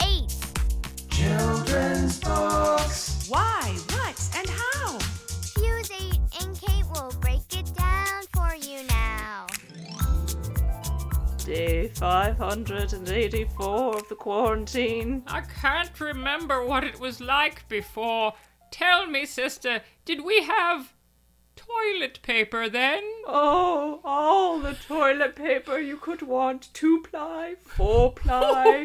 8. Children's books. Why, what, and how? Fuse 8 and Kate will break it down for you now. Day 584 of the quarantine. I can't remember what it was like before. Tell me, sister, did we have toilet paper then? Oh, all the toilet paper you could want. Two ply, four ply.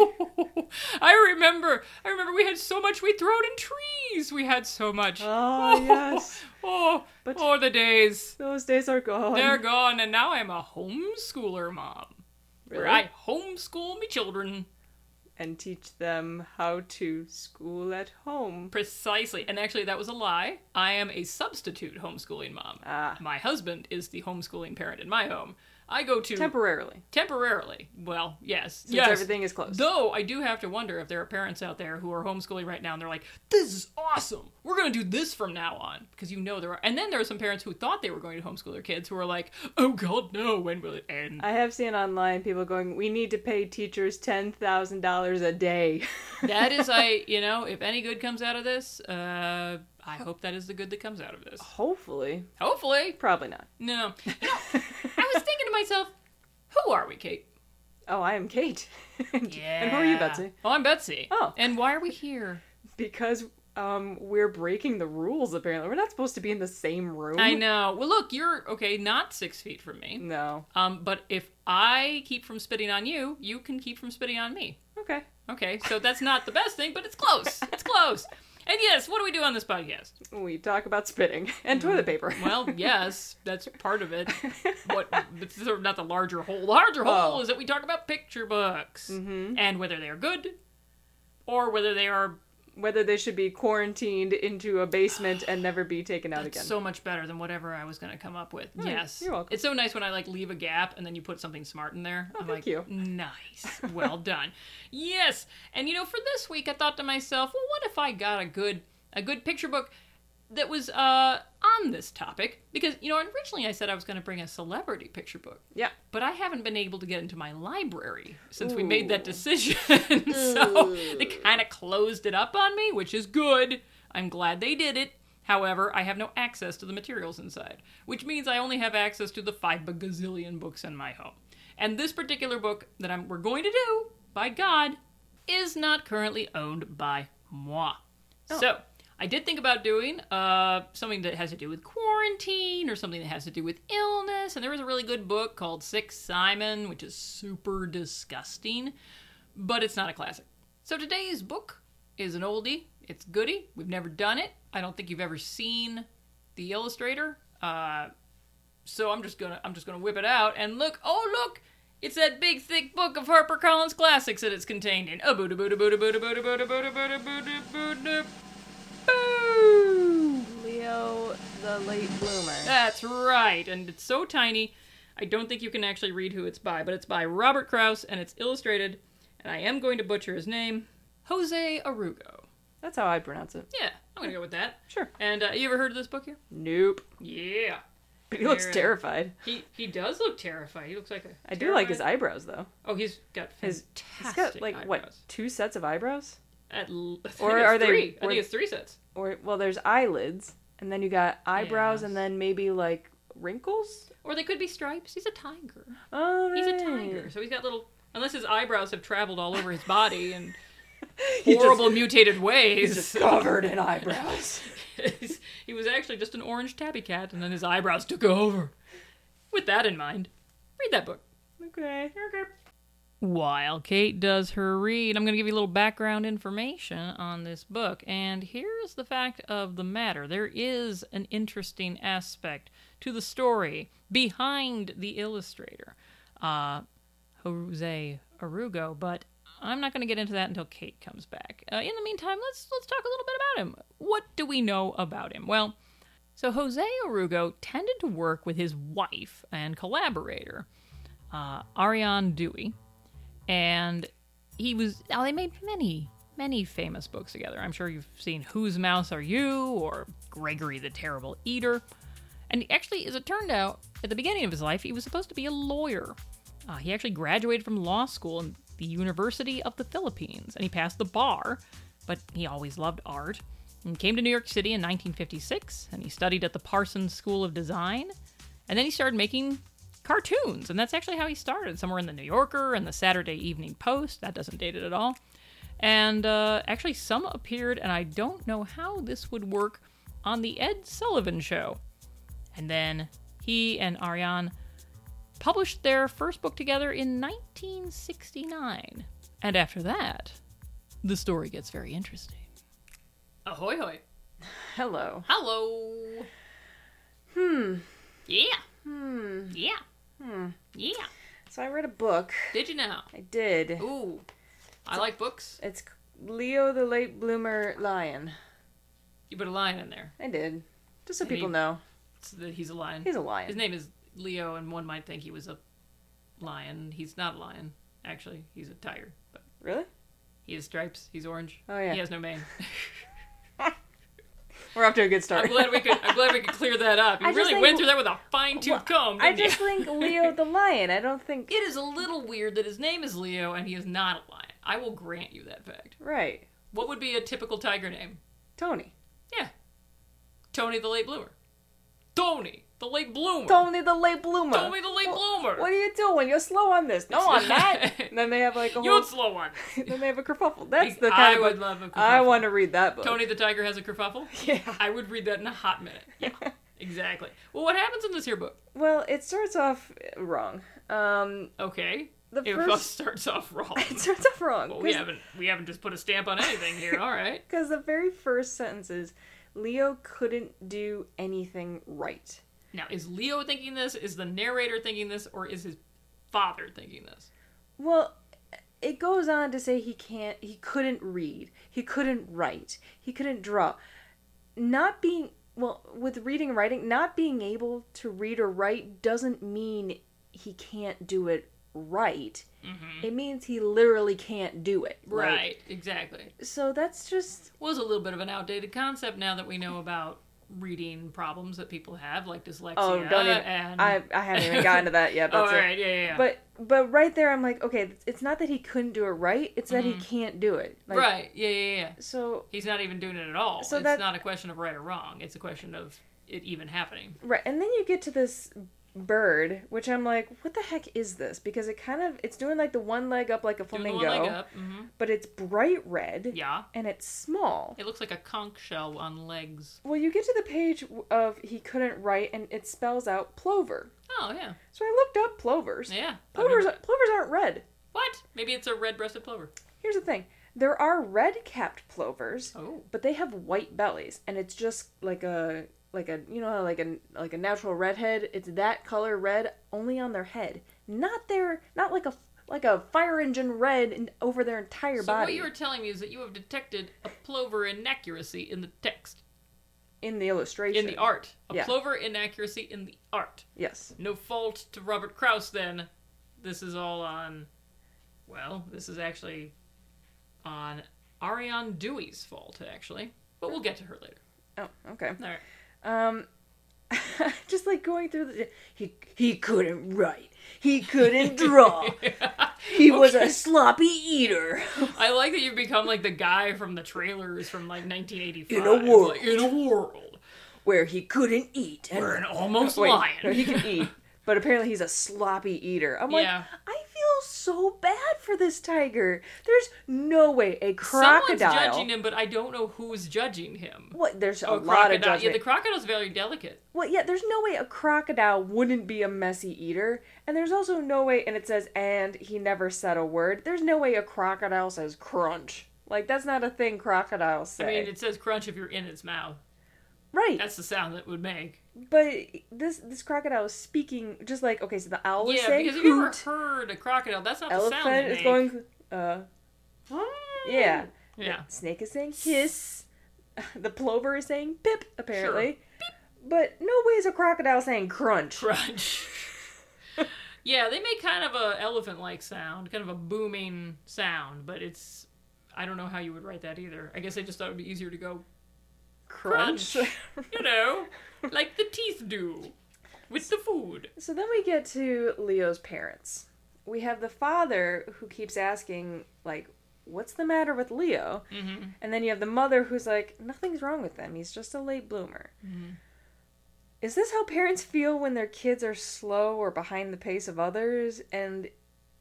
I remember. I remember we had so much we threw it in trees. We had so much. Ah, yes. Oh, But- oh, the days. Those days are gone. They're gone, and now I'm a homeschooler mom. Where I homeschool me children. And teach them how to school at home. Precisely. And actually, that was a lie. I am a substitute homeschooling mom. Ah. My husband is the homeschooling parent in my home. I go to Temporarily. temporarily. Well, yes, Since yes. everything is closed. Though I do have to wonder if there are parents out there who are homeschooling right now and they're like, "This is awesome. We're going to do this from now on." Because you know there are. And then there are some parents who thought they were going to homeschool their kids who are like, "Oh God, no! When will it end?" I have seen online people going, we need to pay teachers $10,000 a day. that is, I you know, if any good comes out of this, uh, I hope that is the good that comes out of this. Hopefully. Hopefully, Probably not. no. Know, I was thinking to myself, who are we, Kate? Oh, I am Kate. Yeah. And who are you, Betsy? Oh, I'm Betsy. Oh. And why are we here? Because um, we're breaking the rules, apparently. We're not supposed to be in the same room. I know. Well, look, you're okay, not six feet from me. No. Um, but if I keep from spitting on you, you can keep from spitting on me. Okay. Okay, so that's not the best thing, but it's close. It's close. And yes, what do we do on this podcast? We talk about spitting and toilet mm, paper. Well, yes, that's part of it. What? It's sort of not the larger whole. The larger whole Oh. is that we talk about picture books mm-hmm. and whether they are good or whether they are Whether they should be quarantined into a basement and never be taken out That's again. so much better than whatever I was going to come up with. Oh, yes. you're welcome. It's so nice when I like leave a gap and then you put something smart in there. Oh, I'm Oh, thank like, you. nice. Well done. yes. And you know, for this week I thought to myself, well, what if I got a good a good picture book that was uh on this topic because you know originally I said I was going to bring a celebrity picture book. yeah. But I haven't been able to get into my library since we made that decision. so they kind of closed it up on me, which is good. I'm glad they did it. However, I have no access to the materials inside, which means I only have access to the five gazillion books in my home. And this particular book that I'm, we're going to do, by God, is not currently owned by moi. So, I did think about doing uh, something that has to do with quarantine or something that has to do with illness. And there was a really good book called Sick Simon, which is super disgusting, but it's not a classic. So today's book is an oldie. It's goody. We've never done it. I don't think you've ever seen the illustrator. Uh, so I'm just gonna I'm just gonna whip it out and look. Oh look, it's that big thick book of HarperCollins classics that it's contained in. Leo the late bloomer. That's right. And it's so tiny, I don't think you can actually read who it's by, but it's by Robert Kraus and it's illustrated, and I am going to butcher his name Jose Aruego. That's how I pronounce it. Yeah, I'm going to go with that. Sure. And uh, you ever heard of this book here? Nope. Yeah. But he looks uh, terrified. Uh, he he does look terrified. He looks like a. I terrified... do like his eyebrows though. Oh, he's got fantastic. His, he's got like eyebrows. what two sets of eyebrows? At l- Or are they- three. I think it's three sets. Or well, there's eyelids, and then you got eyebrows, Yes. and then maybe like wrinkles. Or they could be stripes. He's a tiger. Oh, He's a tiger, so he's got little. Unless his eyebrows have traveled all over his body in He just- horrible mutated ways. He's just covered in eyebrows. He was actually just an orange tabby cat, and then his eyebrows took over. With that in mind, read that book. okay. Okay. While Kate does her read, I'm going to give you a little background information on this book. And here's the fact of the matter there is an interesting aspect to the story behind the illustrator, uh, Jose Aruego, but I'm not going to get into that until Kate comes back. Uh, in the meantime, let's let's talk a little bit about him. What do we know about him? Well, so Jose Aruego tended to work with his wife and collaborator, uh, Ariane Dewey, and he was. Now they made many many famous books together. I'm sure you've seen Whose Mouse Are You or Gregory the Terrible Eater. And actually, as it turned out, at the beginning of his life, he was supposed to be a lawyer. Uh, he actually graduated from law school in the University of the Philippines, and he passed the bar, but he always loved art. And came to New York City in 1956, and he studied at the Parsons School of Design. And then he started making cartoons, and that's actually how he started, somewhere in the New Yorker and the Saturday Evening Post. That doesn't date it at all. And uh, actually, some appeared, and I don't know how this would work on the Ed Sullivan Show. And then he and Ariane published their first book together in 1969. And after that, the story gets very interesting. Ahoy hoy. Hello. Hello. Hmm. Yeah. Hmm. Yeah. Hmm. Yeah. So I read a book. Did you now? I did. Ooh. I like books. It's Leo the Late Bloomer Lion. You put a lion in there. I did. Just so And people he- know. So that he's a lion. He's a lion. His name is Leo, and one might think he was a lion. He's not a lion, actually. He's a tiger. But Really? he has stripes. He's orange. Oh, yeah. He has no mane. We're off to a good start. I'm glad we could. I'm glad we could clear that up. You I really went through that with a fine tooth comb. I didn't you? just think Leo the Lion. I don't think. It is a little weird that his name is Leo and he is not a lion. I will grant you that fact. Right. What would be a typical tiger name? Tony. Yeah, Tony the late bloomer. Tony the late bloomer. Tony the Late Bloomer. Tony the late bloomer. What are you doing? You're slow on this. No, I'm not. And then they have like a whole. slow one. then they have a kerfuffle. That's the I kind of would book love a I kerfuffle. I want to read that book. Tony the tiger has a kerfuffle. Yeah. I would read that in a hot minute. Yeah, exactly. Well, what happens in this here book? Well, it starts off wrong. Um, Okay, The it first- starts off wrong. it starts off wrong. Well, we haven't we haven't just put a stamp on anything here. All right. Because the very first sentence is Leo couldn't do anything right. Now, is Leo thinking this? Is the narrator thinking this? Or is his father thinking this? Well, it goes on to say he can't, he couldn't read, he couldn't write, he couldn't draw. Not being, well, with reading and writing, not being able to read or write doesn't mean he can't do it right. Mm-hmm. It means he literally can't do it. Like, Right, exactly. so that's just, Was a little bit of an outdated concept now that we know about reading problems that people have, like dyslexia. oh, don't even, and I, I haven't even gotten to that yet. oh, That's all it. yeah, yeah, yeah. But but right there, I'm like, okay, it's not that he couldn't do it right; it's that he mm-hmm. can't do it. Like, right, yeah, yeah, yeah. So He's not even doing it at all. So it's that- not a question of right or wrong. It's a question of it even happening. right, and then you get to this bird, which I'm like, what the heck is this? Because it kind of it's doing like the one leg up like a flamingo, one leg up. hmm but it's bright red Yeah. and it's small. It looks like a conch shell on legs. Well, you get to the page of he couldn't write, and it spells out plover. Oh, yeah. So I looked up plovers. Yeah. Plovers plovers aren't red. What? Maybe it's a red breasted plover. Here's the thing: there are red-capped plovers. Oh. but they have white bellies and it's just like a like a you know like a like a natural redhead it's that color red only on their head not their not like a like a fire engine red in, over their entire So body So what you were telling me is that you have detected a plover inaccuracy in the text, in the illustration in the art. A Yeah. plover inaccuracy in the art. yes No fault to Robert Kraus then. This is all on well, this is actually on Ariane Dewey's fault actually. But we'll get to her later. oh okay All right. Um just like going through the he he couldn't write he couldn't draw he was a sloppy eater I like that you've become like the guy from the trailers from like 1985. In a world. Like, in a world. where he couldn't eat and We're an almost Wait, lion. he can eat, but apparently he's a sloppy eater. I'm like, Yeah. I so bad for this tiger. There's no way a crocodile. Someone's judging him, but I don't know who's judging him. What? There's a Oh, lot of crocodile. Yeah, the crocodile's very delicate. well, yeah, there's no way a crocodile wouldn't be a messy eater, and there's also no way. And it says, and he never said a word. There's no way a crocodile says crunch. Like that's not a thing crocodiles say. I mean, it says crunch if you're in its mouth. Right. That's the sound that would make. But this this crocodile is speaking just like okay. So the owl is yeah, saying because if you ever heard a crocodile, that's not the sound elephant is going uh Yeah. Yeah. Snake is saying hiss. The plover is saying pip, apparently. But no way is a crocodile saying crunch. Crunch. yeah, they make kind of a elephant-like sound, kind of a booming sound, but it's I don't know how you would write that either. I guess I just thought it would be easier to go Crunch. you know, like the teeth do with the food. so then we get to Leo's parents. We have the father who keeps asking, like, what's the matter with Leo? Mm-hmm. And then you have the mother who's like, nothing's wrong with him. He's just a late bloomer. Is this how parents feel when their kids are slow or behind the pace of others? And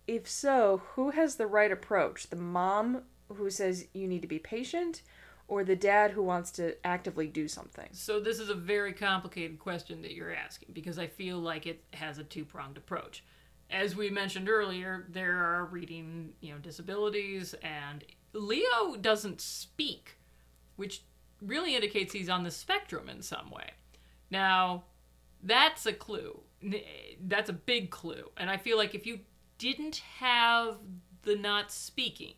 if so, who has the right approach? The mom who says you need to be patient, or the dad who wants to actively do something? So this is a very complicated question that you're asking because I feel like it has a two-pronged approach. As we mentioned earlier, there are reading, you know, disabilities and Leo doesn't speak, which really indicates he's on the spectrum in some way. Now, that's a clue. That's a big clue. And I feel like if you didn't have the not speaking,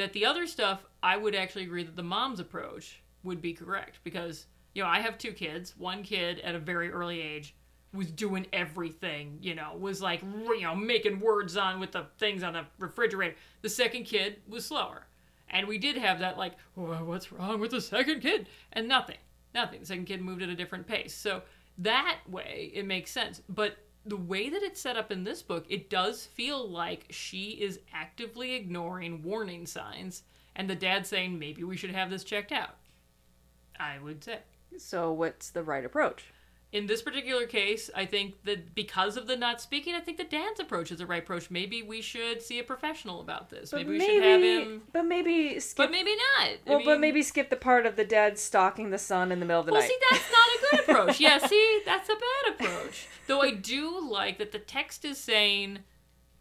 that the other stuff, I would actually agree that the mom's approach would be correct because, you know, I have two kids. One kid at a very early age was doing everything, you know, was like, you know, making words on with the things on the refrigerator. The second kid was slower. And we did have that, like, "Wha- what's wrong with the second kid? And nothing. Nothing. The second kid moved at a different pace. So that way, it makes sense. But the way that it's set up in this book, it does feel like she is actively ignoring warning signs, and the dad saying, maybe we should have this checked out. I would say. So, what's the right approach? In this particular case, I think that because of the not speaking, I think the dad's approach is the right approach. Maybe we should see a professional about this. But Maybe we maybe, should have him. but maybe skip. But maybe not. I well, but maybe skip the part of the dad stalking the son in the middle of the night. Well, night. see, that's not a good approach. Yeah, see, that's a bad approach. Though I do like that the text is saying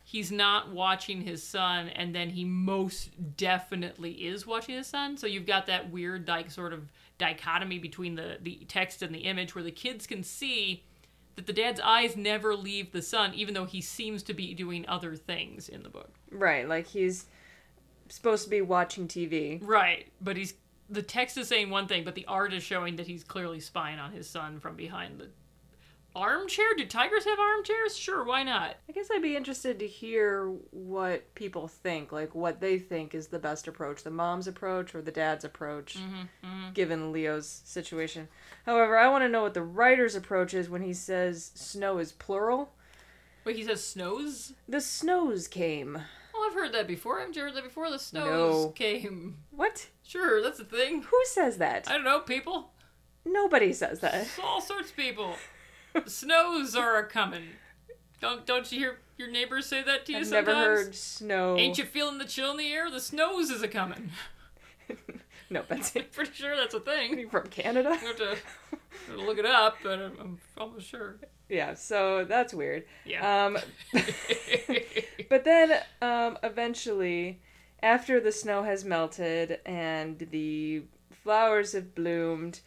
he's not watching his son, and then he most definitely is watching his son. So you've got that weird, like, sort of dichotomy between the, the text and the image where the kids can see that the dad's eyes never leave the son, even though he seems to be doing other things in the book. Right, like he's supposed to be watching TV. Right, but he's the text is saying one thing, but the art is showing that he's clearly spying on his son from behind the armchair. Do tigers have armchairs? Sure, why not? I guess I'd be interested to hear what people think, like what they think is the best approach, the mom's approach or the dad's approach, Mm-hmm, given Leo's situation. However, I want to know what the writer's approach is when he says snow is plural. Wait, he says snows. The snows came. Oh, I've heard that before. I've heard that before. The snows No. came. What? Sure, that's a thing. Who says that? I don't know, people. Nobody says that. All sorts of people. snows are a coming. Don't don't you hear your neighbors say that to you I've sometimes? never heard snow. Ain't you feeling the chill in the air? The snows is a coming. No, that's it. Pretty sure that's a thing. You from Canada. I have to, have to look it up, but I'm, I'm almost sure. Yeah, so that's weird. Yeah. Um, but then um, eventually, after the snow has melted and the flowers have bloomed,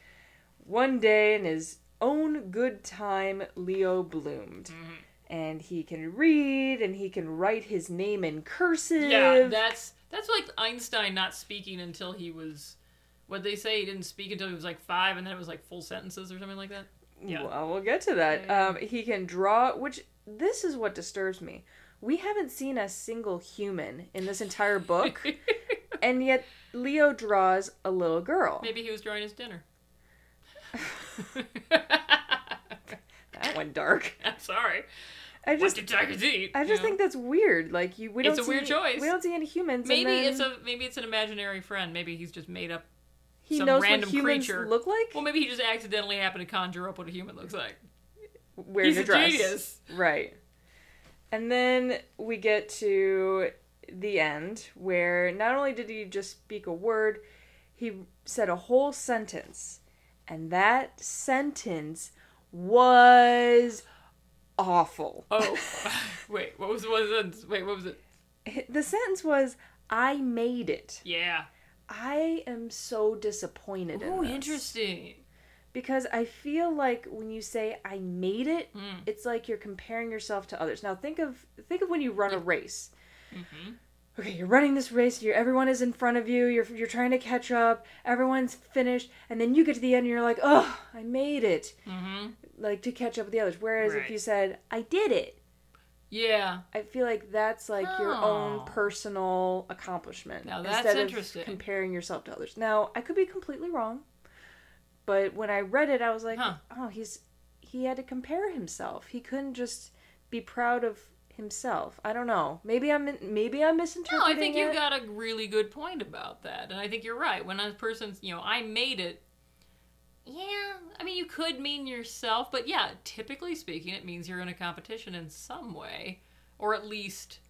one day in his own good time, Leo bloomed. Mm-hmm. And he can read and he can write his name in cursive. yeah, that's that's like Einstein not speaking until he was. What they say he didn't speak until he was like five, and then it was like full sentences or something like that. Yeah. Well, we'll get to that. Yeah. Um, he can draw, which this is what disturbs me. We haven't seen a single human in this entire book, and yet Leo draws a little girl. Maybe he was drawing his dinner. That went dark. I'm sorry. I What just, did tigers eat? I just know? think that's weird. Like you, we don't. It's a see, weird choice. We don't see any humans. maybe then it's a maybe it's an imaginary friend. Maybe he's just made up. he some knows random what humans creature. look like. Well, maybe he just accidentally happened to conjure up what a human looks like. wearing he's a a dress. genius. Right. And then we get to the end where not only did he just speak a word, he said a whole sentence. And that sentence was awful. Oh, wait. What was what was it? Wait, what was it? The sentence was, I made it. Yeah. I am so disappointed in Oh, this. interesting. because I feel like when you say I made it, Mm. it's like you're comparing yourself to others. Now think of think of when you run a race. Mm-hmm. Okay, you're running this race. You're, everyone is in front of you. You're you're trying to catch up. Everyone's finished, and then you get to the end, and you're like, oh, I made it. Mm-hmm. Like to catch up with the others. Whereas Right. if you said, I did it, Yeah. I feel like that's like your Oh. own personal accomplishment. Now that's instead interesting. Of comparing yourself to others. Now I could be completely wrong, but when I read it, I was like, Huh. oh, he's he had to compare himself. He couldn't just be proud of himself. I don't know. Maybe I'm maybe I'm misinterpreting. No, I think it. you got a really good point about that, and I think you're right. When a person's, you know, I made it. Yeah, I mean, you could mean yourself, but yeah, typically speaking, it means you're in a competition in some way, or at least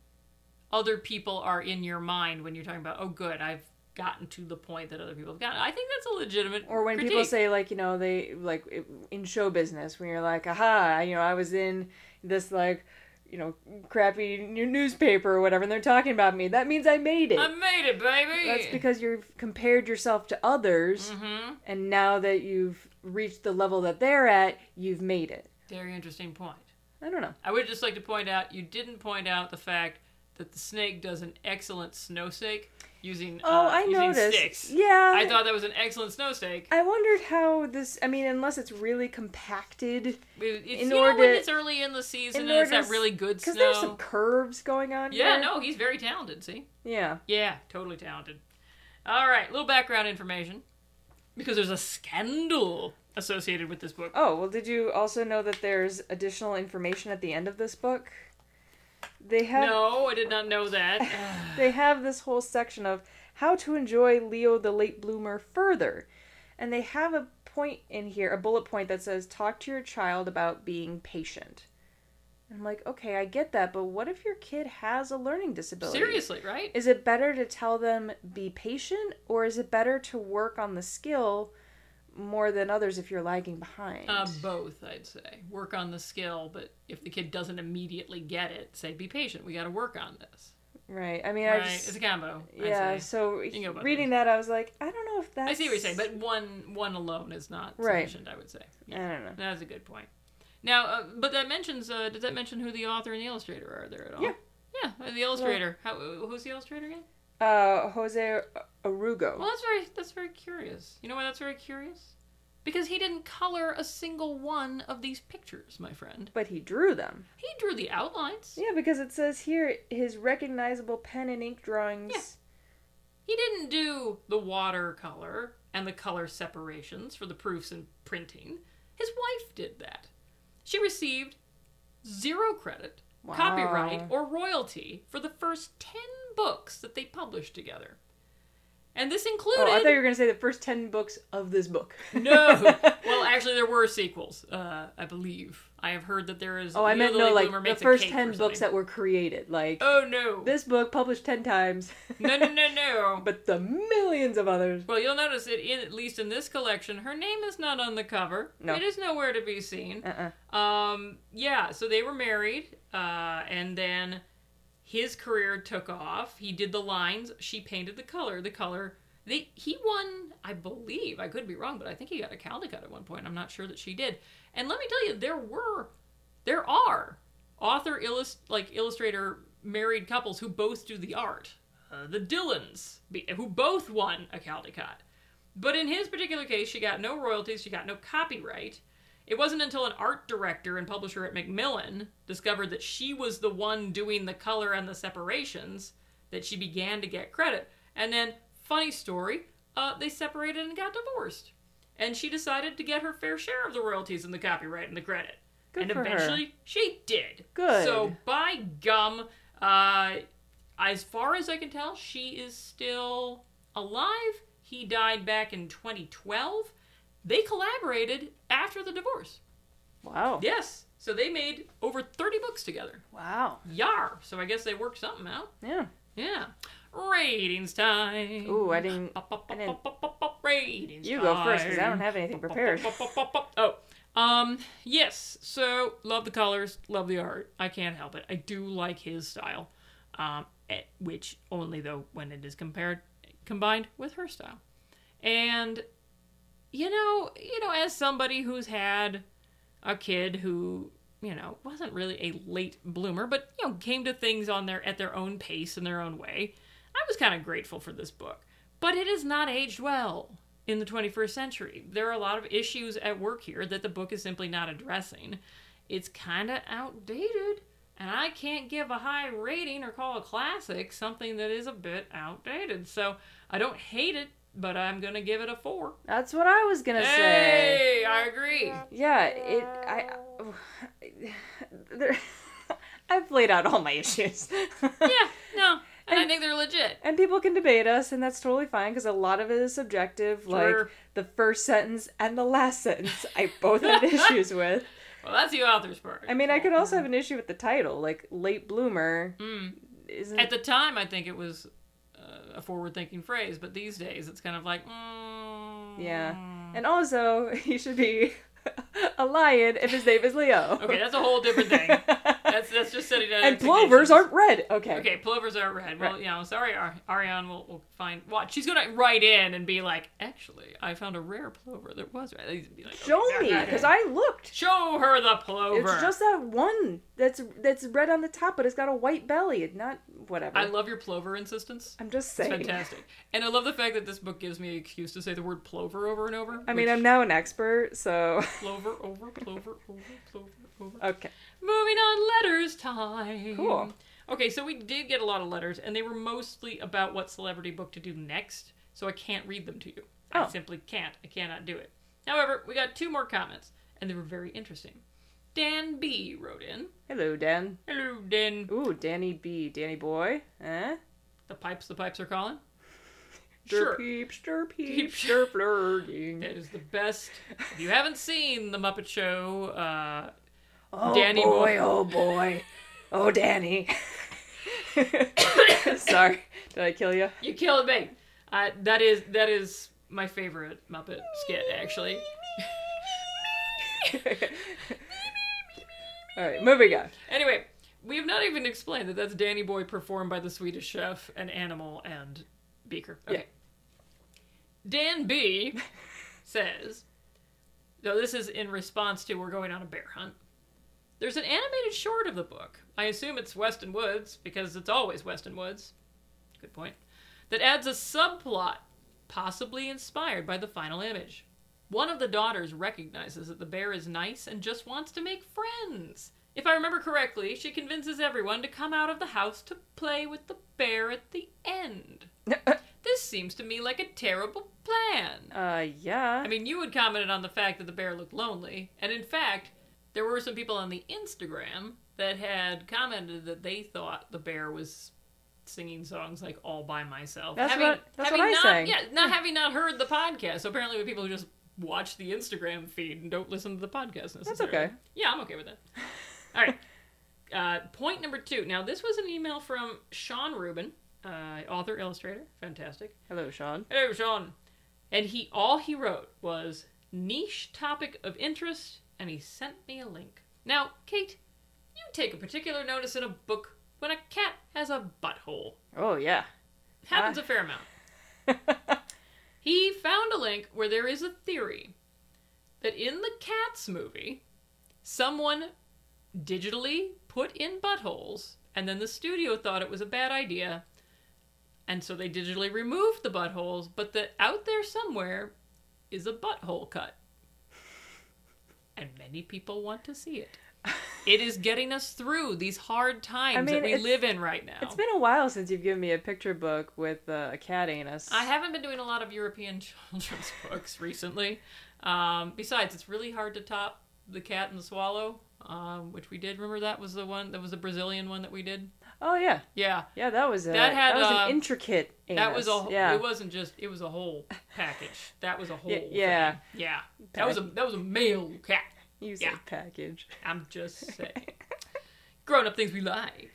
other people are in your mind when you're talking about, oh, good, I've gotten to the point that other people have gotten. I think that's a legitimate. or when people say like you know they like in show business when you're like aha you know I was in this like you know crappy new newspaper or whatever and they're talking about me that means I made it. I made it, baby. That's because you've compared yourself to others, hmm and now that you've reached the level that they're at, you've made it. Very interesting point. I don't know. I would just like to point out you didn't point out the fact that the snake does an excellent snow stake using Oh, uh, I using noticed. sticks. Yeah. I thought that was an excellent snow stake. I wondered how this. I mean, unless it's really compacted, It's, in order know, to- it's early in the season in and it's that really good snow. because there's some curves going on. yeah, here. no, he's very talented. See, Yeah. yeah, totally talented. All right, little background information because there's a scandal associated with this book. Oh well, did you also know that there's additional information at the end of this book? They have No, I did not know that. they have this whole section of how to enjoy Leo the late bloomer further. And they have a point in here, a bullet point that says talk to your child about being patient. And I'm like, okay, I get that, but what if your kid has a learning disability? Seriously, right? Is it better to tell them be patient or is it better to work on the skill more than others if you're lagging behind? Uh, both, I'd say. Work on the skill, but if the kid doesn't immediately get it, say, be patient. We got to work on this. right. I mean, Right? I just It's a combo. Yeah, so reading that I was like, I don't know if that. I see what you're saying, but one one alone is not Right. sufficient. I would say. I don't know. That's a good point. Now, uh, but that mentions. Uh, does that mention who the author and the illustrator are there at all? Yeah. Yeah, the illustrator. How, who's the illustrator again? Uh, Jose Aruego. Well, that's very that's very curious. You know why that's very curious? Because he didn't color a single one of these pictures, my friend. But he drew them. He drew the outlines. Yeah, because it says here his recognizable pen and ink drawings. Yeah. He didn't do the watercolor and the color separations for the proofs and printing. His wife did that. She received zero credit, Wow. copyright, or royalty for the first 10 books that they published together. And this included. Oh, I thought you were going to say the first 10 books of this book. no. well, actually, there were sequels, uh, I believe. I have heard that there is. oh, I meant the no, like the first 10 books that were created. Like, Oh, no. this book published 10 times. No, no, no, no. but the millions of others. Well, you'll notice that in at least in this collection, her name is not on the cover. No. It is nowhere to be seen. Uh-uh. Um, yeah, so they were married, uh, and then his career took off. He did the lines. She painted the color. The color. They he won, I believe. I could be wrong, but I think he got a Caldecott at one point. I'm not sure that she did. And let me tell you, there were, there are author illust like illustrator married couples who both do the art. Uh, the Dillons, who both won a Caldecott. But in his particular case, she got no royalties, she got no copyright. It wasn't until an art director and publisher at Macmillan discovered that she was the one doing the color and the separations that she began to get credit. And then, funny story, uh, they separated and got divorced. And she decided to get her fair share of the royalties and the copyright and the credit. Good and for her. eventually she did. Good. So by gum, uh, as far as I can tell, she is still alive. He died back in 2012. They collaborated after the divorce. Wow. Yes. So they made over 30 books together. Wow. Yar. So I guess they worked something out. Yeah. Yeah. Ratings time. Ooh, I didn't. I didn't- Ratings You go first because I don't have anything prepared. Oh, um, yes. So love the colors, love the art. I can't help it. I do like his style, um, eh, which only though when it is compared combined with her style, and you know, you know, as somebody who's had a kid who you know, wasn't really a late bloomer, but you know, came to things on their at their own pace and their own way. I was kind of grateful for this book, but it has not aged well in the 21st century. There are a lot of issues at work here that the book is simply not addressing. It's kind of outdated, and I can't give a high rating or call a classic something that is a bit outdated. So I don't hate it, but I'm gonna give it a four. That's what I was gonna say. Hey, I agree. Yeah, it. I. there, I've laid out all my issues. Yeah, no, and I think they're legit. And people can debate us, and that's totally fine because a lot of it is subjective. Sure. Like the first sentence and the last sentence, I both had issues with. Well, that's the author's part. I mean, I could also have an issue with the title, like late bloomer. Mm. Isn't At the time, I think it was a forward-thinking phrase, but these days it's kind of like, mm, yeah, and also he should be a lion if his name is Leo. Okay, that's a whole different thing. That's that's just setting down and plovers aren't red. Okay. Okay, plovers aren't red. Well, Right. you know, sorry, Ar- Ariane will, will find. What? She's gonna write in and be like, actually, I found a rare plover that was red. Be like, Show me, because I looked. Show her the plover. It's just that one that's that's red on the top, but it's got a white belly. It's not whatever. I love your plover insistence. I'm just It's saying. fantastic. And I love the fact that this book gives me an excuse to say the word plover over and over. I mean, which- I'm now an expert, so Plover, over, plover, over, plover, over. okay. Moving on, letters time. Cool. Okay, so we did get a lot of letters, and they were mostly about what celebrity book to do next, so I can't read them to you. Oh. I simply can't. I cannot do it. However, we got two more comments, and they were very interesting. Dan B wrote in. Hello, Dan. Hello, Dan. Ooh, Danny B, Danny boy. Eh? The pipes, the pipes are calling. Sure. peep, stir Peep. peep, stir flirting. It is the best. If you haven't seen The Muppet Show, uh, Oh Danny boy, oh boy, oh Danny. Sorry, did I kill you? you killed me. Uh, that is that is my favorite Muppet skit, actually. All right, moving on. Anyway, we have not even explained that that's Danny Boy performed by the Swedish chef and Animal and Beaker. Okay. Dan B says, though this is in response to we're going on a bear hunt. There's an animated short of the book. I assume it's Weston Woods because it's always Weston Woods. Good point. That adds a subplot, possibly inspired by the final image. One of the daughters recognizes that the bear is nice and just wants to make friends. If I remember correctly, she convinces everyone to come out of the house to play with the bear at the end. This seems to me like a terrible plan. Uh, yeah. I mean, you had commented on the fact that the bear looked lonely, and in fact, there were some people on the Instagram that had commented that they thought the bear was singing songs like all by myself. That's having, what- that's having what I not, sang. Yeah, not having not heard the podcast. So apparently, with people who just watch the Instagram feed and don't listen to the podcast necessarily. okay. Yeah, I'm okay with that. All right. Uh, point number two. Now, this was an email from Sean Rubin, uh, author, illustrator. Fantastic. Hello, Sean. Hello, Sean. And he all he wrote was niche topic of interest, and he sent me a link. Now, Kate, you take a particular notice in a book when a cat has a butthole. Oh yeah. Happens Ah. a fair amount. He found a link where there is a theory that in the Cats movie, someone digitally put in buttholes, and then the studio thought it was a bad idea, and so they digitally removed the buttholes, but that out there somewhere is a butthole cut. And many people want to see it. It is getting us through these hard times mean, that we live in right now. It's been a while since you've given me a picture book with uh, a cat anus. I haven't been doing a lot of European children's books recently. Um, besides, it's really hard to top The Cat and the Swallow, um, which we did. Remember that was the one that was the Brazilian one that we did. Oh yeah, Yeah, yeah. That was a, That had, that was uh, an intricate anus. that was a. yeah. It wasn't just. It was a whole package. That was a whole. Yeah. thing. Yeah. That was a. That was a male cat. You said yeah. package. I'm just saying. Grown up things we like.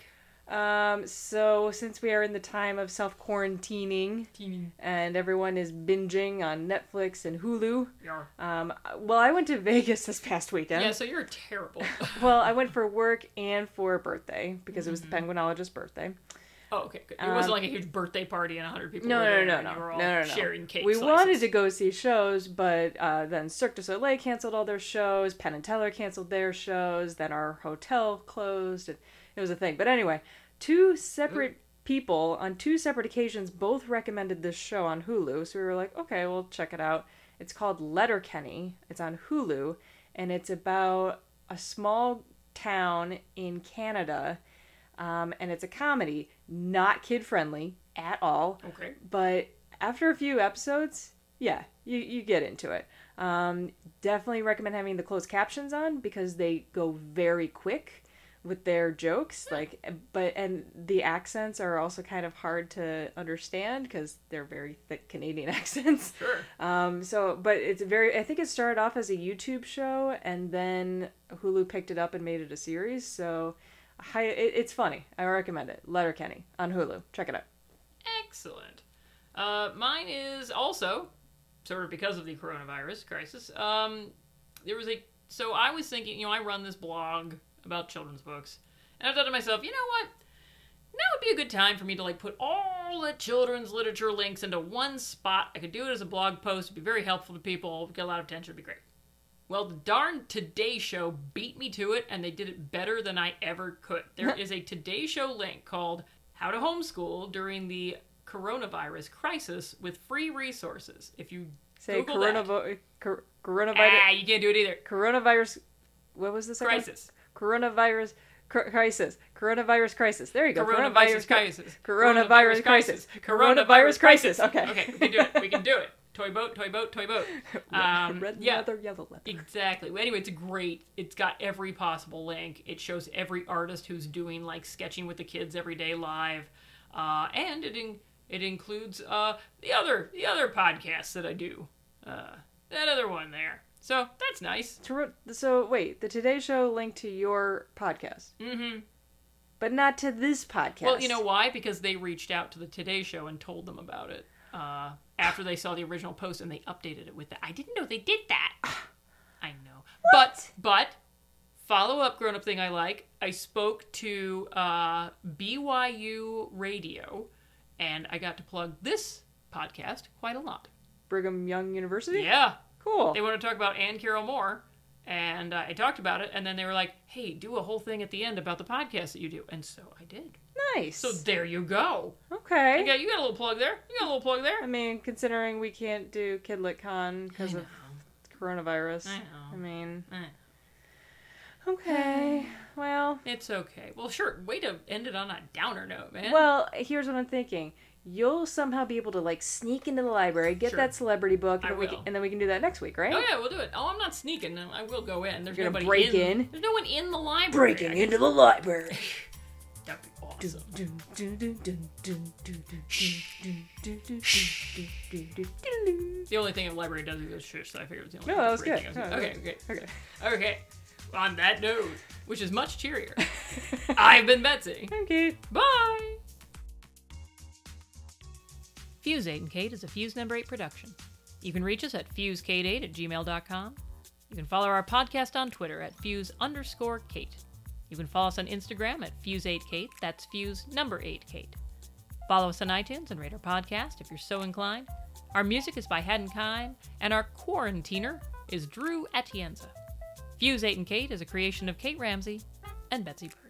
Um. So since we are in the time of self quarantining and everyone is binging on Netflix and Hulu, Yar. um. Well, I went to Vegas this past weekend. Yeah. So you're terrible. well, I went for work and for a birthday because it was Mm-hmm. the penguinologist's birthday. Oh, okay, good. It wasn't like a huge birthday party and 100 people Um, No, were no, no, and no, all no, no, no. sharing cake We slices. wanted to go see shows, but uh, then Cirque du Soleil canceled all their shows. Penn and Teller canceled their shows. Then our hotel closed, and it was a thing. But anyway, two separate people on two separate occasions both recommended this show on Hulu. So we were like, okay, we'll check it out. It's called Letterkenny. It's on Hulu, and it's about a small town in Canada. Um, and it's a comedy, not kid friendly at all. Okay. But after a few episodes, yeah, you, you get into it. Um, definitely recommend having the closed captions on because they go very quick with their jokes. Like, but and the accents are also kind of hard to understand because they're very thick Canadian accents. Sure. Um, so, but it's very. I think it started off as a YouTube show, and then Hulu picked it up and made it a series. So, hi, it, it's funny. I recommend it. Letterkenny on Hulu. Check it out. Excellent. Uh, mine is also sort of because of the coronavirus crisis. Um, there was a so I was thinking, you know, I run this blog about children's books, and I thought to myself, you know what? Now would be a good time for me to like put all the children's literature links into one spot. I could do it as a blog post. It'd be very helpful to people. Get a lot of attention. It'd be great. Well, the darn Today Show beat me to it, and they did it better than I ever could. There is a Today Show link called How to Homeschool During the Coronavirus Crisis with free resources. If you Say Google coronavirus. Cor- coronavirus. ah, you can't do it either. Coronavirus. What was the second? Crisis. Coronavirus crisis. Coronavirus crisis. There you go. Coronavirus crisis. Coronavirus crisis. Coronavirus crisis. Okay. Okay, we can do it. We can do it. Toy boat, toy boat, toy boat. Um, Red yeah. leather, yellow leather. Exactly. Well, Anyway, it's great. It's got every possible link. It shows every artist who's doing like sketching with the kids every day live, uh, and it in, it includes uh, the other the other podcasts that I do. Uh, that other one there. So that's nice. So wait, the Today Show linked to your podcast, Mm-hmm. but not to this podcast. Well, you know why? Because they reached out to the Today Show and told them about it uh, after they saw the original post, and they updated it with that. I didn't know they did that. I know, but but follow up grown up thing I like. I spoke to uh, BYU Radio, and I got to plug this podcast quite a lot. Brigham Young University. Yeah, Cool. they want to talk about Anne Carroll Moore. And uh, I talked about it, and then they were like, "Hey, do a whole thing at the end about the podcast that you do." And so I did. Nice. So there you go. okay. You got, you got a little plug there. You got a little plug there. I mean, considering we can't do Kidlit Con because of coronavirus. I know. I mean, Eh, okay. Well, It's okay. Well, sure. Way to end it on a downer note, man. well, here's what I'm thinking. You'll somehow be able to like sneak into the library, get Sure. that celebrity book, and, we can, and then we can do that next week, right? Oh yeah, we'll do it. Oh, I'm not sneaking. I will go in. There's You're gonna nobody break in? There's no one in the library. Breaking into the library. That'd be awesome. The only thing a library does is go shush, so I figured it was the only No, that was good. No, Okay, okay, Okay. okay. On that note, which is much cheerier, I've been Betsy. Okay. Bye. Fuse 8 and Kate is a Fuse number 8 production. You can reach us at fusekate8 at gmail.com. You can follow our podcast on Twitter at fuse underscore Kate. You can follow us on Instagram at fuse8kate. That's fuse number 8 Kate. Follow us on iTunes and rate our podcast if you're so inclined. Our music is by Haddon Kime, and our quarantiner is Drew Atienza. Fuse 8 and Kate is a creation of Kate Ramsey and Betsy Bird.